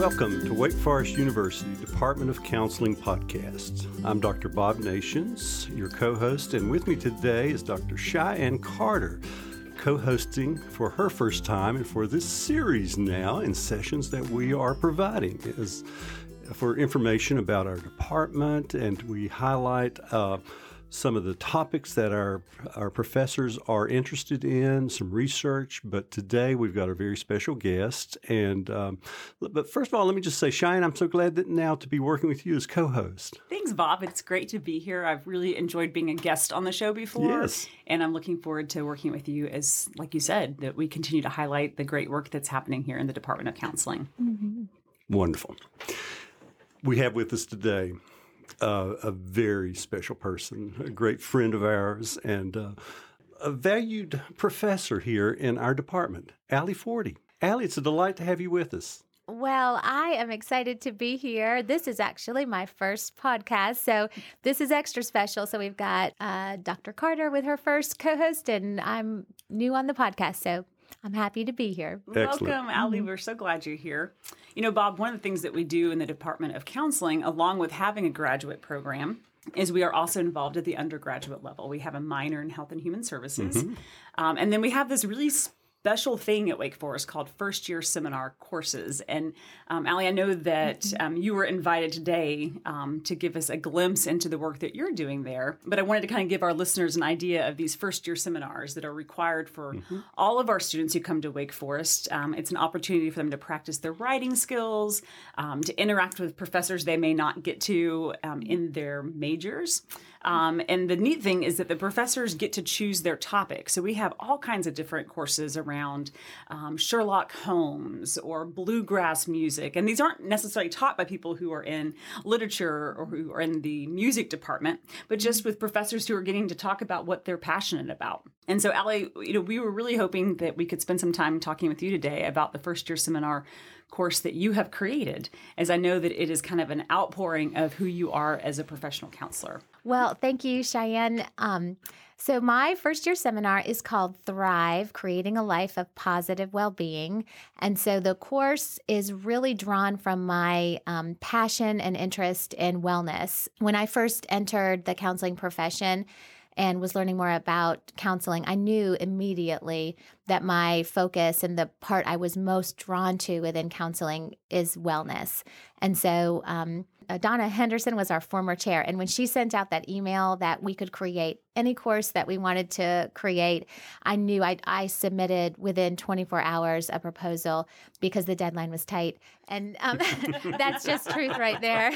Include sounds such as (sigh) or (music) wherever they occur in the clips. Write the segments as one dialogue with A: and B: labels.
A: Welcome to Wake Forest University Department of Counseling podcast. I'm Dr. Bob Nations, your co host, and with me today is Dr. Cheyenne Carter, co hosting for her first time and for this series now in sessions that we are providing as for information about our department, and we highlight. Uh, some of the topics that our, our professors are interested in, some research. But today we've got a very special guest. And um, but first of all, let me just say, Cheyenne, I'm so glad that now to be working with you as co-host.
B: Thanks, Bob. It's great to be here. I've really enjoyed being a guest on the show before.
A: Yes.
B: And I'm looking forward to working with you as, like you said, that we continue to highlight the great work that's happening here in the Department of Counseling.
A: Mm-hmm. Wonderful. We have with us today uh, a very special person, a great friend of ours, and uh, a valued professor here in our department, Allie Forti. Allie, it's a delight to have you with us.
C: Well, I am excited to be here. This is actually my first podcast, so this is extra special. So we've got uh, Dr. Carter with her first co-host, and I'm new on the podcast, so I'm happy to be here.
A: Excellent.
B: Welcome, Allie. Mm-hmm. We're so glad you're here. You know, Bob, one of the things that we do in the Department of Counseling, along with having a graduate program, is we are also involved at the undergraduate level. We have a minor in health and human services. Mm-hmm. Um, and then we have this really special thing at Wake Forest called first year seminar courses. And um, Allie, I know that mm-hmm. um, you were invited today um, to give us a glimpse into the work that you're doing there. But I wanted to kind of give our listeners an idea of these first year seminars that are required for mm-hmm. all of our students who come to Wake Forest. Um, it's an opportunity for them to practice their writing skills, um, to interact with professors they may not get to um, in their majors. Um, and the neat thing is that the professors get to choose their topic. So we have all kinds of different courses around um, Sherlock Holmes or bluegrass music. And these aren't necessarily taught by people who are in literature or who are in the music department, but just with professors who are getting to talk about what they're passionate about. And so, Allie, you know, we were really hoping that we could spend some time talking with you today about the first year seminar course that you have created, as I know that it is kind of an outpouring of who you are as a professional counselor.
C: Well, thank you, Cheyenne. Um, so, my first year seminar is called Thrive Creating a Life of Positive Well-Being. And so, the course is really drawn from my um, passion and interest in wellness. When I first entered the counseling profession, and was learning more about counseling, I knew immediately that my focus and the part I was most drawn to within counseling is wellness. And so, um, uh, Donna Henderson was our former chair. And when she sent out that email that we could create any course that we wanted to create, I knew I, I submitted within 24 hours a proposal because the deadline was tight. And um, (laughs) that's just truth right there.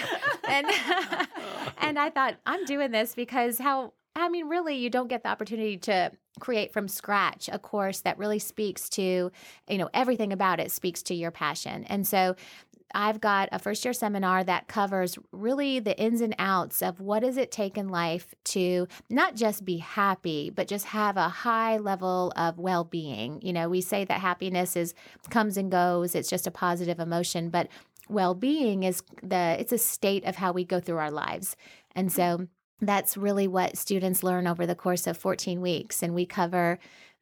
C: And, (laughs) and I thought, I'm doing this because how I mean, really, you don't get the opportunity to create from scratch a course that really speaks to, you know, everything about it speaks to your passion. And so I've got a first year seminar that covers really the ins and outs of what does it take in life to not just be happy, but just have a high level of well-being. You know, we say that happiness is comes and goes, it's just a positive emotion, but well-being is the it's a state of how we go through our lives. And mm. so that's really what students learn over the course of 14 weeks. And we cover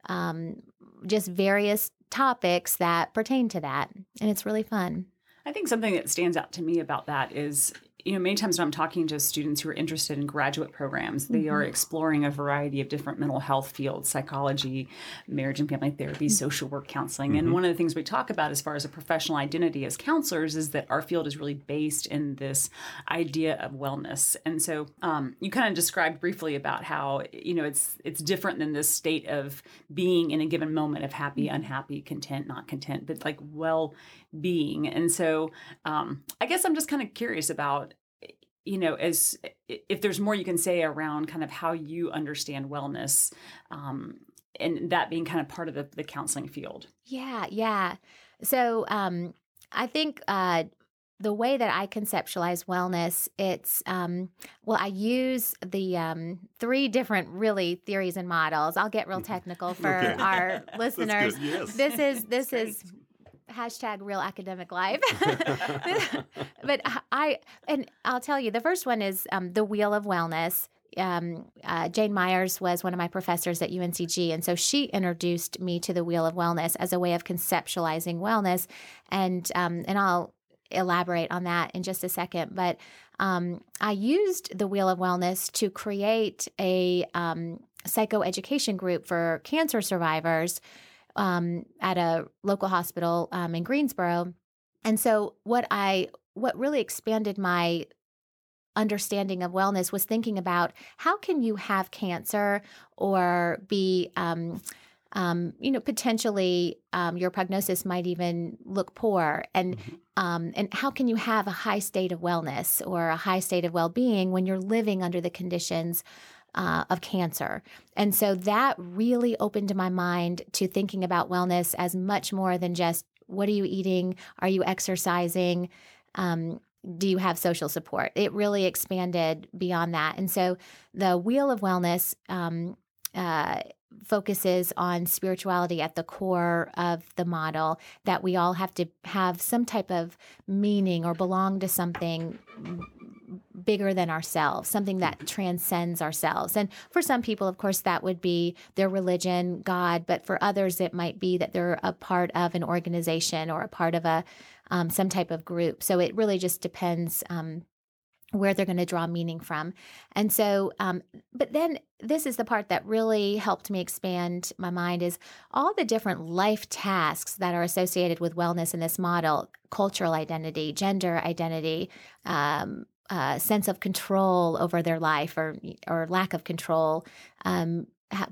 C: um, just various topics that pertain to that. And it's really fun.
B: I think something that stands out to me about that is you know, many times when I'm talking to students who are interested in graduate programs, they mm-hmm. are exploring a variety of different mental health fields psychology, marriage and family therapy, mm-hmm. social work counseling. Mm-hmm. And one of the things we talk about as far as a professional identity as counselors is that our field is really based in this idea of wellness. And so um, you kind of described briefly about how, you know, it's it's different than this state of being in a given moment of happy, mm-hmm. unhappy, content, not content, but like well being. And so um, I guess I'm just kind of curious about you know as if there's more you can say around kind of how you understand wellness um, and that being kind of part of the, the counseling field
C: yeah yeah so um, i think uh, the way that I conceptualize wellness, it's um, well, I use the um, three different really theories and models. I'll get real technical (laughs) for okay. our (laughs) listeners.
A: Yes.
C: This is this (laughs) is hashtag real academic life. (laughs) (laughs) but I, and I'll tell you, the first one is um, the wheel of wellness. Um, uh, Jane Myers was one of my professors at UNCG, and so she introduced me to the wheel of wellness as a way of conceptualizing wellness. And um, and I'll elaborate on that in just a second. But um, I used the Wheel of Wellness to create a um, psychoeducation group for cancer survivors um, at a local hospital um, in Greensboro. And so, what I what really expanded my understanding of wellness was thinking about how can you have cancer or be um, um, you know potentially um, your prognosis might even look poor and
A: Mhm.
C: um, and how can you have a high state of wellness or a high state of well-being when you're living under the conditions uh, of cancer and so that really opened my mind to thinking about wellness as much more than just what are you eating are you exercising um, do you have social support? It really expanded beyond that. And so the Wheel of Wellness um, uh, focuses on spirituality at the core of the model, that we all have to have some type of meaning or belong to something bigger than ourselves, something that transcends ourselves. And for some people, of course, that would be their religion, God, but for others, it might be that they're a part of an organization or a part of a um, some type of group. So it really just depends um, where they're going to draw meaning from. And so, um, but then this is the part that really helped me expand my mind is all the different life tasks that are associated with wellness in this model cultural identity, gender identity. Um, uh, sense of control over their life or or lack of control, um,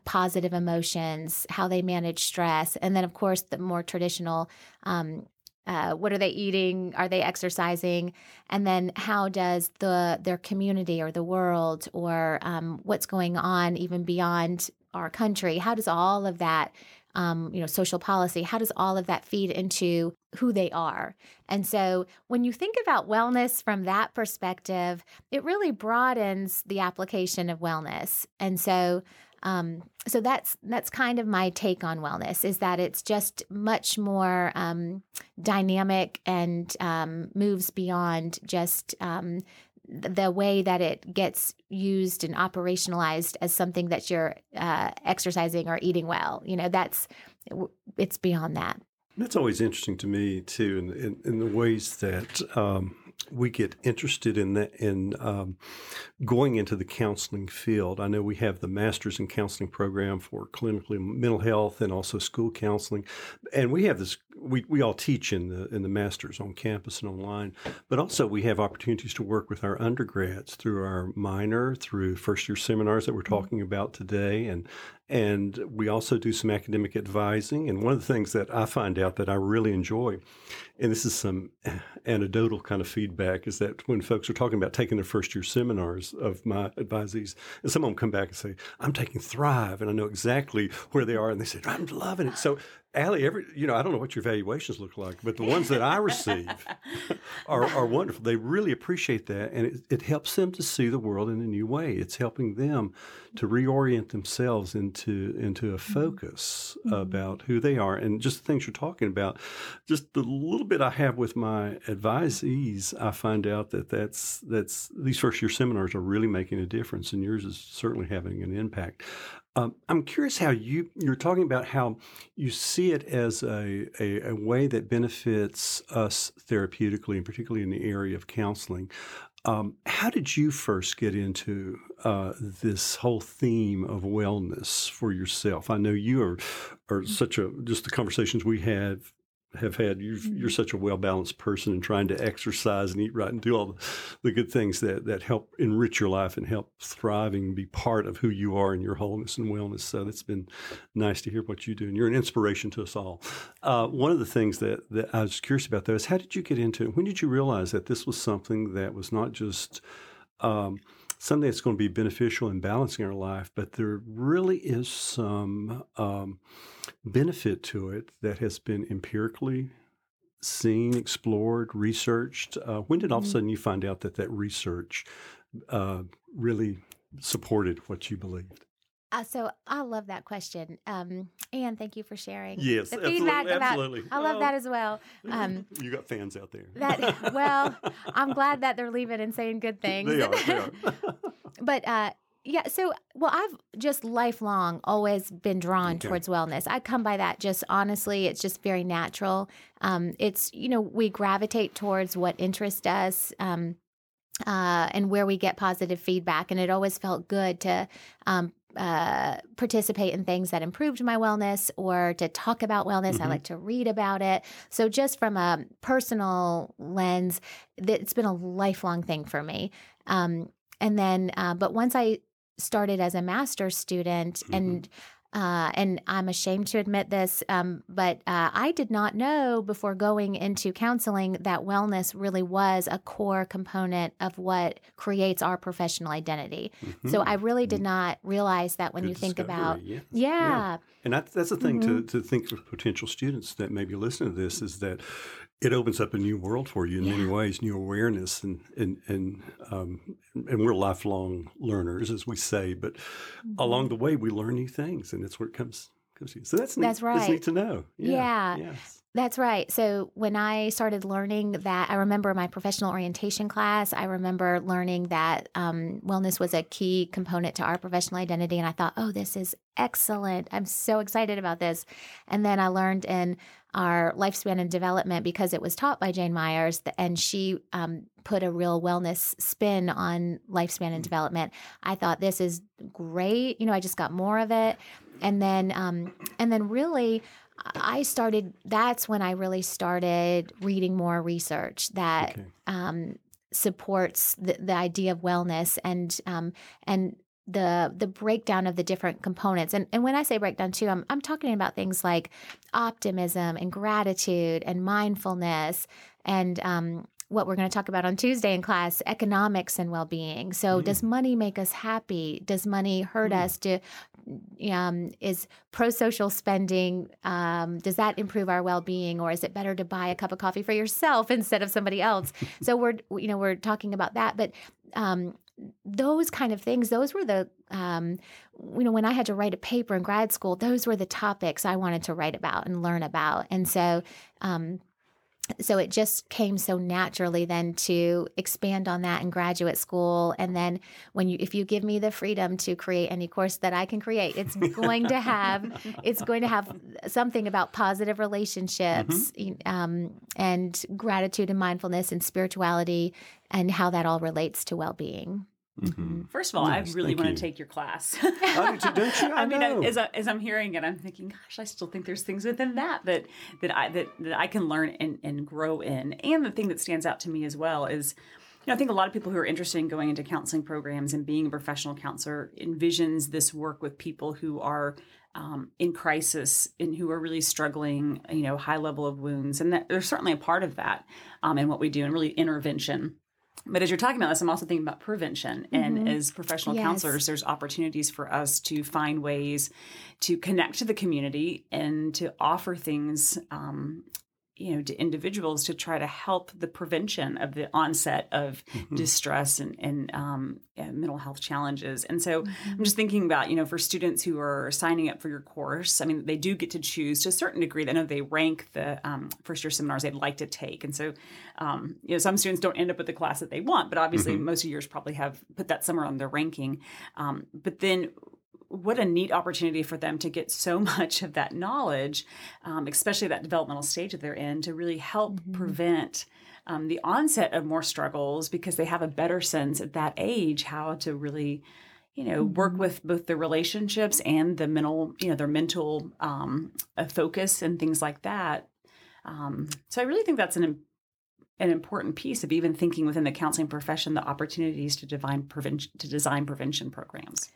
C: positive emotions, how they manage stress, and then of course the more traditional um, uh, what are they eating? Are they exercising? And then how does the their community or the world or um, what's going on even beyond our country how does all of that um, you know social policy how does all of that feed into who they are? And so when you think about wellness from that perspective it really broadens the application of wellness. And so um, so that's that's kind of my take on wellness is that it's just much more um, dynamic and um, moves beyond just um, the way that it gets used and operationalized as something that you're uh, exercising or eating well. You know, that's it's beyond that.
A: That's always interesting to me too, in in, in the ways that um, we get interested in that in um, going into the counseling field. I know we have the Masters in Counseling program for clinically mental health and also school counseling, and we have this. We, we all teach in the in the Masters on campus and online, but also we have opportunities to work with our undergrads through our minor, through first year seminars that we're talking about today, and and we also do some academic advising. And one of the things that I find out that I really enjoy, and this is some anecdotal kind of feedback, is that when folks are talking about taking their first year seminars of my advisees, and some of them come back and say, I'm taking Thrive, and I know exactly where they are. And they say, I'm loving it. So Allie, every you know, I don't know what your valuations look like, but the ones that I receive (laughs) are, are wonderful. They really appreciate that, and it, it helps them to see the world in a new way. It's helping them to reorient themselves into into a mm-hmm. focus mm-hmm. about who they are and just the things you're talking about. Just the little bit I have with my advisees, I find out that that's that's these first year seminars are really making a difference, and yours is certainly having an impact. Um, I'm curious how you you're talking about how you see it as a, a, a way that benefits us therapeutically, and particularly in the area of counseling. Um, how did you first get into uh, this whole theme of wellness for yourself? I know you are are such a just the conversations we have have had. you you're such a well balanced person and trying to exercise and eat right and do all the, the good things that that help enrich your life and help thriving be part of who you are and your wholeness and wellness. So it's been nice to hear what you do, and you're an inspiration to us all. Uh, one of the things that that I was curious about though is how did you get into it? When did you realize that this was something that was not just um, something that's going to be beneficial in balancing our life, but there really is some um, benefit to it that has been empirically seen, explored, researched. Uh, when did all of a
C: Mhm.
A: sudden you find out that that research uh, really supported what you believed?
C: Uh, so I love that question. Um, and thank you for sharing
A: Yes,
C: the
A: absolutely,
C: feedback about.
A: absolutely.
C: I love
A: Oh.
C: that as well. Um, (laughs)
A: you got fans out there.
C: that (laughs) well, I'm glad that they're leaving and saying good things.
A: they are. They are. (laughs)
C: but uh, Yeah, so well, I've just lifelong always been drawn
A: Okay.
C: towards wellness. I come by that just honestly, it's just very natural. Um, it's you know we gravitate towards what interests us. Um, uh, and where we get positive feedback, and it always felt good to um, uh, participate in things that improved my wellness or to talk about wellness. I
A: Mhm.
C: like to read about it. So, just from a personal lens, th- it's been a lifelong thing for me. Um, and then, uh, but once I started as a master's student and uh, and I'm ashamed to admit this, um, but uh, I did not know before going into counseling that wellness really was a core component of what creates our professional identity. So
A: Mhm.
C: I really did not realize that when
A: Good
C: you think about,
A: yeah.
C: yeah,
A: And that, that's the thing
C: Mm-hmm.
A: to, to think for potential students that maybe listen to this is that it opens up a new world for you in many ways, new awareness, and and and um, and we're lifelong learners, as we say. But along the way, we learn new things, and it's where it comes comes. To you. So that's neat.
C: That's
A: That's
C: right.
A: neat to know.
C: Yeah.
A: Yes.
C: That's right. So when I started learning that, I remember my professional orientation class. I remember learning that um, wellness was a key component to our professional identity. And I thought, oh, this is excellent. I'm so excited about this. And then I learned in our lifespan and development because it was taught by Jane Myers, and she um, put a real wellness spin on lifespan and development. I thought this is great. You know, I just got more of it, and then um, and then really. I started, that's when I really started reading more research that
A: Okay.
C: um, supports the, the idea of wellness and um, and the the breakdown of the different components. And and when I say breakdown too, I'm I'm talking about things like optimism and gratitude and mindfulness and um, what we're going to talk about on Tuesday in class, economics and well-being. So, does money make us happy? Does money hurt
A: Mm.
C: us? Do um, is pro-social spending um, does that improve our well-being, or is it better to buy a cup of coffee for yourself (laughs) instead of somebody else? so we're you know we're talking about that, but um, those kind of things those were the um, you know when i had to write a paper in grad school those were the topics i wanted to write about and learn about. And so um, so it just came so naturally then to expand on that in graduate school. And then when you if you give me the freedom to create any course that i can create it's going to have (laughs) it's going to have something about positive relationships um, and gratitude and mindfulness and spirituality and how that all relates to well-being
A: Mhm.
B: First of all,
A: Nice,
B: I really want
A: you.
B: to take your class. (laughs) (laughs)
A: Oh, do- don't you? I
B: I mean. I, as, I, as I'm hearing it, I'm thinking, gosh, I still think there's things within that that that I that, that I can learn and, and grow in. And the thing that stands out to me as well is, you know, I think a lot of people who are interested in going into counseling programs and being a professional counselor envisions this work with people who are um, in crisis and who are really struggling, you know, high level of wounds, and that there's certainly a part of that um, in what we do and really intervention. But as you're talking about this, I'm also thinking about prevention. And as professional
C: Yes.
B: counselors, there's opportunities for us to find ways to connect to the community and to offer things, um, you know, to individuals to try to help the prevention of the onset of distress and, and um, and mental health challenges. And so I'm just thinking about, you know, for students who are signing up for your course, I mean, they do get to choose to a certain degree. I know they rank the um, first year seminars they'd like to take. And so, um, you know, some students don't end up with the class that they want, but obviously most of yours probably have put that somewhere on their ranking. Um, but then what a neat opportunity for them to get so (laughs) much of that knowledge, um, especially that developmental stage that they're in, to really help prevent um, the onset of more struggles because they have a better sense at that age how to really you know work with both the relationships and the mental you know their mental um, uh, focus and things like that. Um, so i really think that's an an important piece of even thinking within the counseling profession the opportunities to define prevention to design prevention programs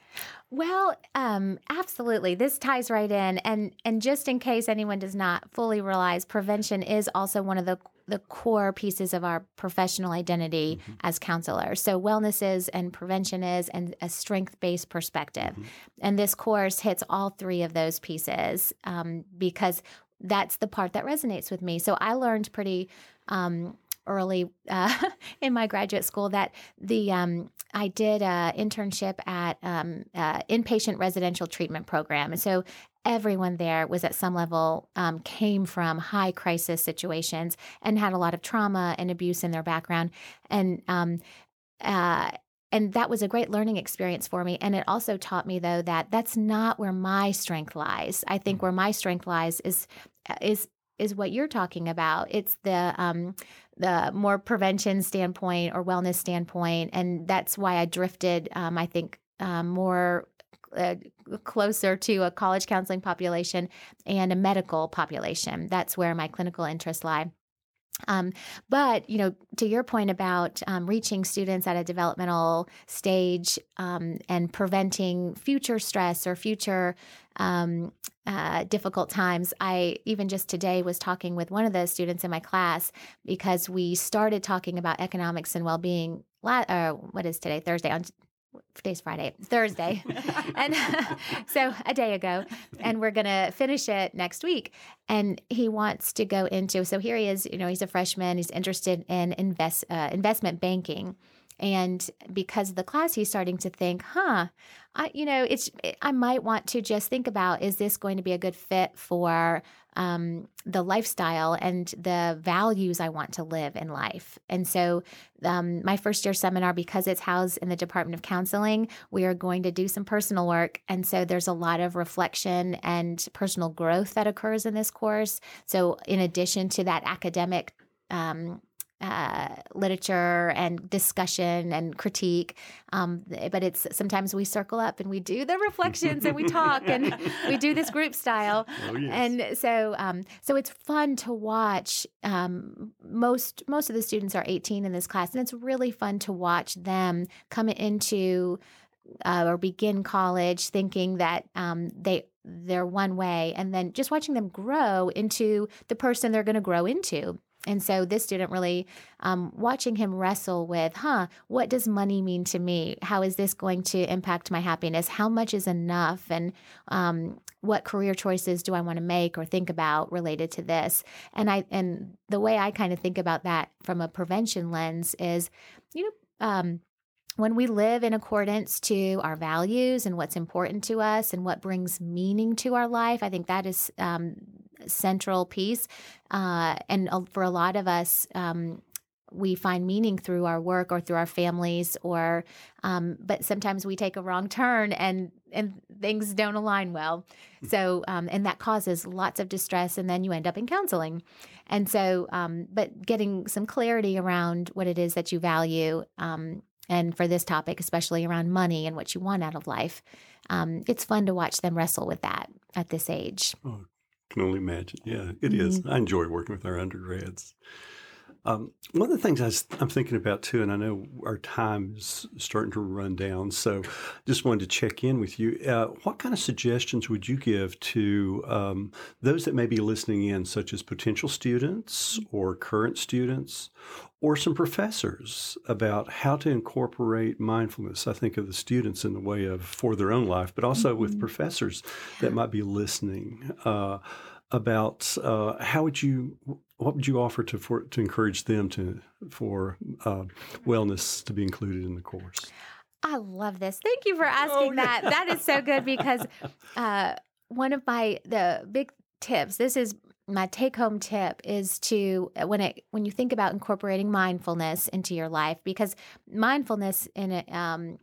C: Well, um, absolutely. This ties right in, and and just in case anyone does not fully realize, prevention is also one of the the core pieces of our professional identity as counselors. So wellness is, and prevention is, and a strength based perspective. And this course hits all three of those pieces um, because that's the part that resonates with me. So I learned pretty. Um, early uh, (laughs) in my graduate school that the um, I did an internship at um, uh, inpatient residential treatment program, and so everyone there was at some level um, came from high crisis situations and had a lot of trauma and abuse in their background, and um, uh, and that was a great learning experience for me. And it also taught me though that that's not where my strength lies. I think where my strength lies is is is what you're talking about. It's the um, the more prevention standpoint or wellness standpoint, and that's why I drifted. Um, I think um, more uh, closer to a college counseling population and a medical population. That's where my clinical interests lie. Um, but you know, to your point about um, reaching students at a developmental stage um, and preventing future stress or future um, uh, difficult times, I even just today was talking with one of the students in my class because we started talking about economics and well-being. La- uh, what is today? Thursday on today's Friday, Thursday. (laughs) and (laughs) so a day ago. And we're going to finish it next week. And he wants to go into, so here he is, you know, he's a freshman, he's interested in invest, uh, investment banking. And because of the class, he's starting to think, huh, I, you know, it's, I might want to just think about, is this going to be a good fit for um, the lifestyle and the values I want to live in life. And so, um, my first year seminar, because it's housed in the Department of Counseling, we are going to do some personal work. And so, there's a lot of reflection and personal growth that occurs in this course. So, in addition to that academic um, uh, literature and discussion and critique. Um, but it's sometimes we circle up and we do the reflections and we (laughs) talk and we do this group style.
A: Oh, yes.
C: And so, um, so it's fun to watch. Um, most most of the students are 18 in this class, and it's really fun to watch them come into uh, or begin college thinking that um, they they're one way, and then just watching them grow into the person they're going to grow into. And so this student really um, watching him wrestle with, huh, what does money mean to me? How is this going to impact my happiness? How much is enough? And um, what career choices do I want to make or think about related to this? And I and the way I kind of think about that from a prevention lens is, you know, um, when we live in accordance to our values and what's important to us and what brings meaning to our life, I think that is um, central piece. Uh, and for a lot of us, um, we find meaning through our work or through our families or um, but sometimes we take a wrong turn and and things don't align well. So um, and that causes lots of distress and then you end up in counseling. And so um, but getting some clarity around what it is that you value um, and for this topic especially around money and what you want out of life um, it's fun to watch them wrestle with that at this age.
A: Oh, can only imagine. Yeah, it is.
C: Mm-hmm.
A: I enjoy working with our undergrads. Um, one of the things I am thinking about too, and I know our time is starting to run down, so just wanted to check in with you. Uh, what kind of suggestions would you give to um, those that may be listening in, such as potential students or current students, or some professors, about how to incorporate mindfulness? I think of the students in the way of for their own life, but also with
C: Mhm.
A: professors that might be listening. Uh, about uh, how would you what would you offer to for to encourage them to for uh, wellness to be included in the course?
C: I love this. Thank you for asking
A: Oh,
C: that. That is so good (laughs) because uh, one of my the big tips. This is my take home tip is to uh, when it when you think about incorporating mindfulness into your life because mindfulness in a um,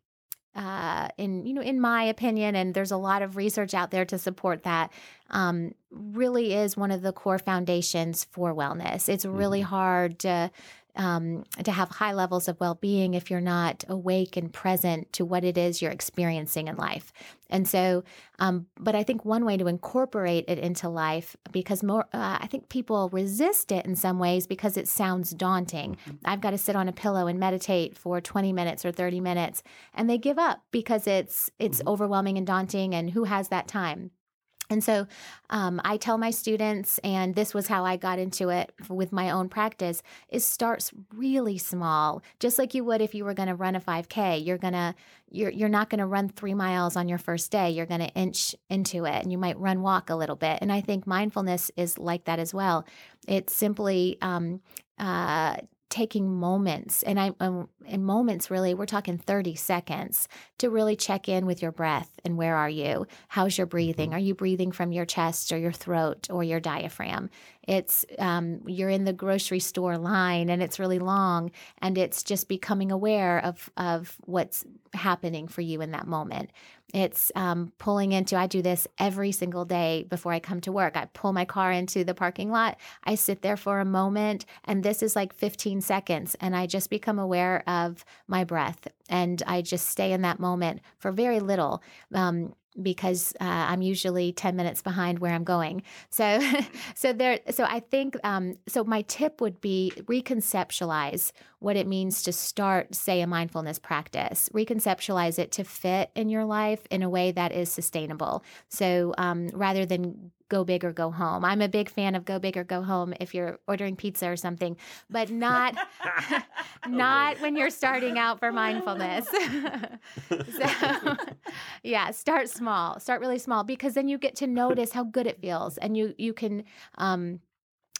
C: uh, in you know in my opinion and there's a lot of research out there to support that um, really is one of the core foundations for wellness it's really
A: Mhm.
C: hard to um, to have high levels of well-being if you're not awake and present to what it is you're experiencing in life. And so um, but i think one way to incorporate it into life because more uh, i think people resist it in some ways because it sounds daunting. I've got to sit on a pillow and meditate for 20 minutes or 30 minutes and they give up because it's it's
A: Mhm.
C: overwhelming and daunting and who has that time and so um, I tell my students, and this was how I got into it with my own practice, is starts really small, just like you would if you were going to run a 5K. You're gonna you're you're not going to run three miles on your first day. You're going to inch into it, and you might run walk a little bit. And I think mindfulness is like that as well. It's simply um, uh, taking moments, and I um, in moments really, we're talking 30 seconds to really check in with your breath and where are you? How's your breathing?
A: Mm-hmm.
C: Are you breathing from your chest or your throat or your diaphragm? It's um, you're in the grocery store line and it's really long, and it's just becoming aware of of what's happening for you in that moment. It's um, pulling into, I do this every single day before I come to work. I pull my car into the parking lot. I sit there for a moment, and this is like 15 seconds, and I just become aware of my breath. And I just stay in that moment for very little. Um, because uh, I'm usually 10 minutes behind where I'm going. So, (laughs) so there, so I think, um, so my tip would be reconceptualize what it means to start, say, a mindfulness practice, reconceptualize it to fit in your life in a way that is sustainable. So um, rather than go big or go home. I'm a big fan of go big or go home if you're ordering pizza or something, but not (laughs) (laughs) not when you're starting out for mindfulness. so yeah, start small. Start really small because then you get to notice how good it feels and you you can um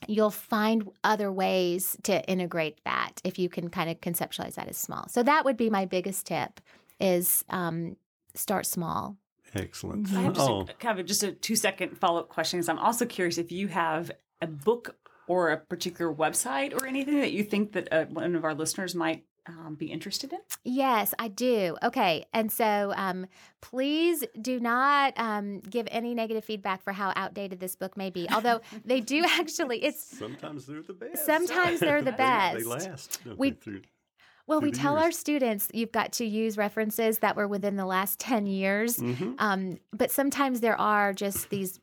C: you'll find other ways to integrate that if you can kind of conceptualize that as small. So that would be my biggest tip is um start small.
A: Excellent.
B: I have just
A: Oh,
B: a, kind of just a two second follow up question. Because I'm also curious if you have a book or a particular website or anything that you think that uh, one of our listeners might um, be interested in.
C: Yes, I do. Okay. And so um, please do not um, give any negative feedback for how outdated this book may be. Although (laughs) they do actually, it's,
A: sometimes they're the best.
C: Sometimes they're the (laughs) best.
A: They, last. don't
C: We-
A: through-
C: well, we tell our students you've got to use references that were within the last 10 years.
A: Mhm.
C: Um, but sometimes there are just these,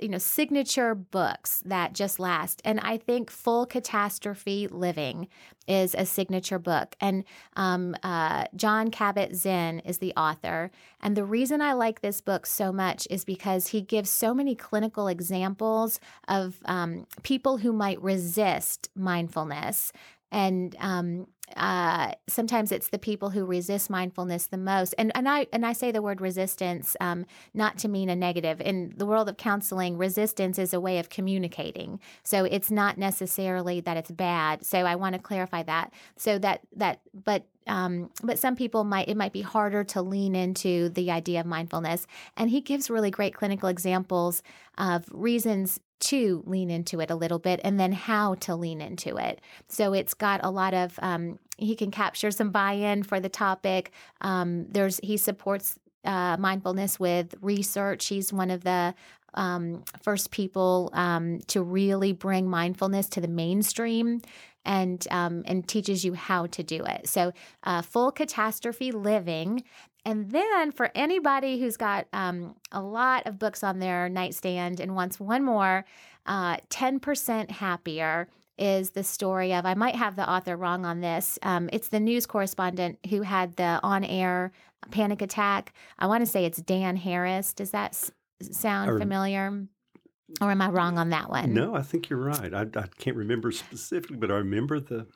C: you know, signature books that just last. And I think Full Catastrophe Living is a signature book. And um, uh, Jon Kabat-Zinn is the author. And the reason I like this book so much is because he gives so many clinical examples of um, people who might resist mindfulness. And um, uh, sometimes it's the people who resist mindfulness the most. And and I and I say the word resistance um, not to mean a negative. In the world of counseling, resistance is a way of communicating. So it's not necessarily that it's bad. So I want to clarify that. So that that but um, but some people might it might be harder to lean into the idea of mindfulness. And he gives really great clinical examples of reasons to lean into it a little bit and then how to lean into it. So it's got a lot of um, he can capture some buy-in for the topic. Um, there's he supports uh, mindfulness with research. He's one of the um, first people um, to really bring mindfulness to the mainstream and um, and teaches you how to do it. So uh, full catastrophe living. And then for anybody who's got um, a lot of books on their nightstand and wants one more, uh, 10% happier is the story of, I might have the author wrong on this. Um, it's the news correspondent who had the on air panic attack. I want to say it's Dan Harris. Does that s- sound
A: Or-
C: familiar? Or am I wrong on that one?
A: No, I think you're right. I, I can't remember specifically, but I remember the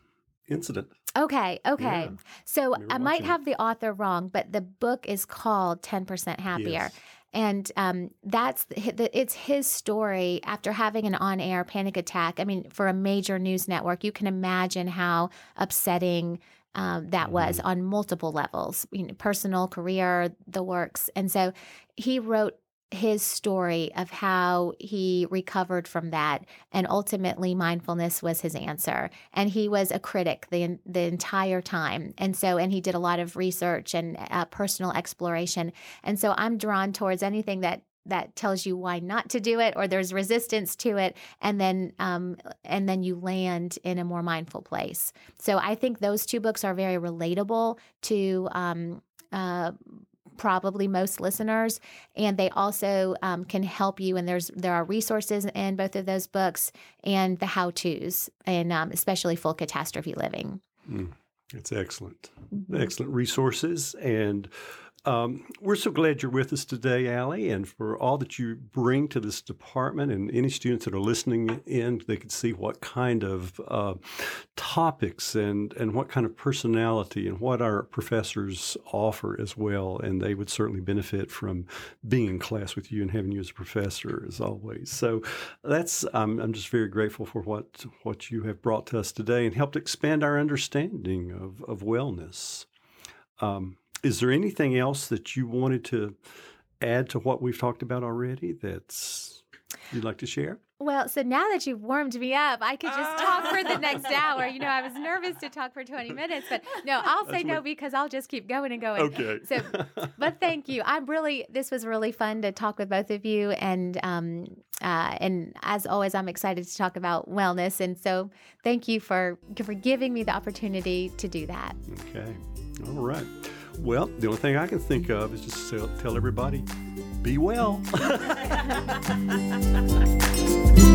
A: incident.
C: Okay, okay.
A: Yeah.
C: So I might
A: it.
C: have the author wrong, but the book is called 10% Happier.
A: Yes.
C: And um, that's the, the, it's his story after having an on-air panic attack. I mean, for a major news network, you can imagine how upsetting um, that was on multiple levels, you know, personal, career, the works. And so he wrote his story of how he recovered from that and ultimately mindfulness was his answer. And he was a critic the the entire time. And so and he did a lot of research and uh, personal exploration. And so I'm drawn towards anything that that tells you why not to do it or there's resistance to it and then um, and then you land in a more mindful place. So i think those two books are very relatable to um, uh, probably most listeners and they also um, can help you and there's there are resources in both of those books and the how to's and um, especially full catastrophe living
A: It's excellent.
C: Mm-hmm.
A: Excellent resources. And Um, we're so glad you're with us today, Allie, and for all that you bring to this department. And any students that are listening in, they can see what kind of uh, topics and, and what kind of personality and what our professors offer as well. And they would certainly benefit from being in class with you and having you as a professor, as always. So that's I'm, I'm just very grateful for what what you have brought to us today and helped expand our understanding of, of wellness. Um, is there anything else that you wanted to add to what we've talked about already that's you'd like to share?
C: Well, so now that you've warmed me up, I could just talk for the next (laughs) hour. You know, I was nervous to talk for 20 minutes, but no, I'll say no because I'll just keep going and going.
A: Okay.
C: So, (laughs) but thank you. I'm really, this was really fun to talk with both of you. And, um, uh, and as always, I'm excited to talk about wellness. And so thank you for, for giving me the opportunity to do that.
A: Okay. All right. Well, the only thing I can think of is just tell, everybody be well. (laughs)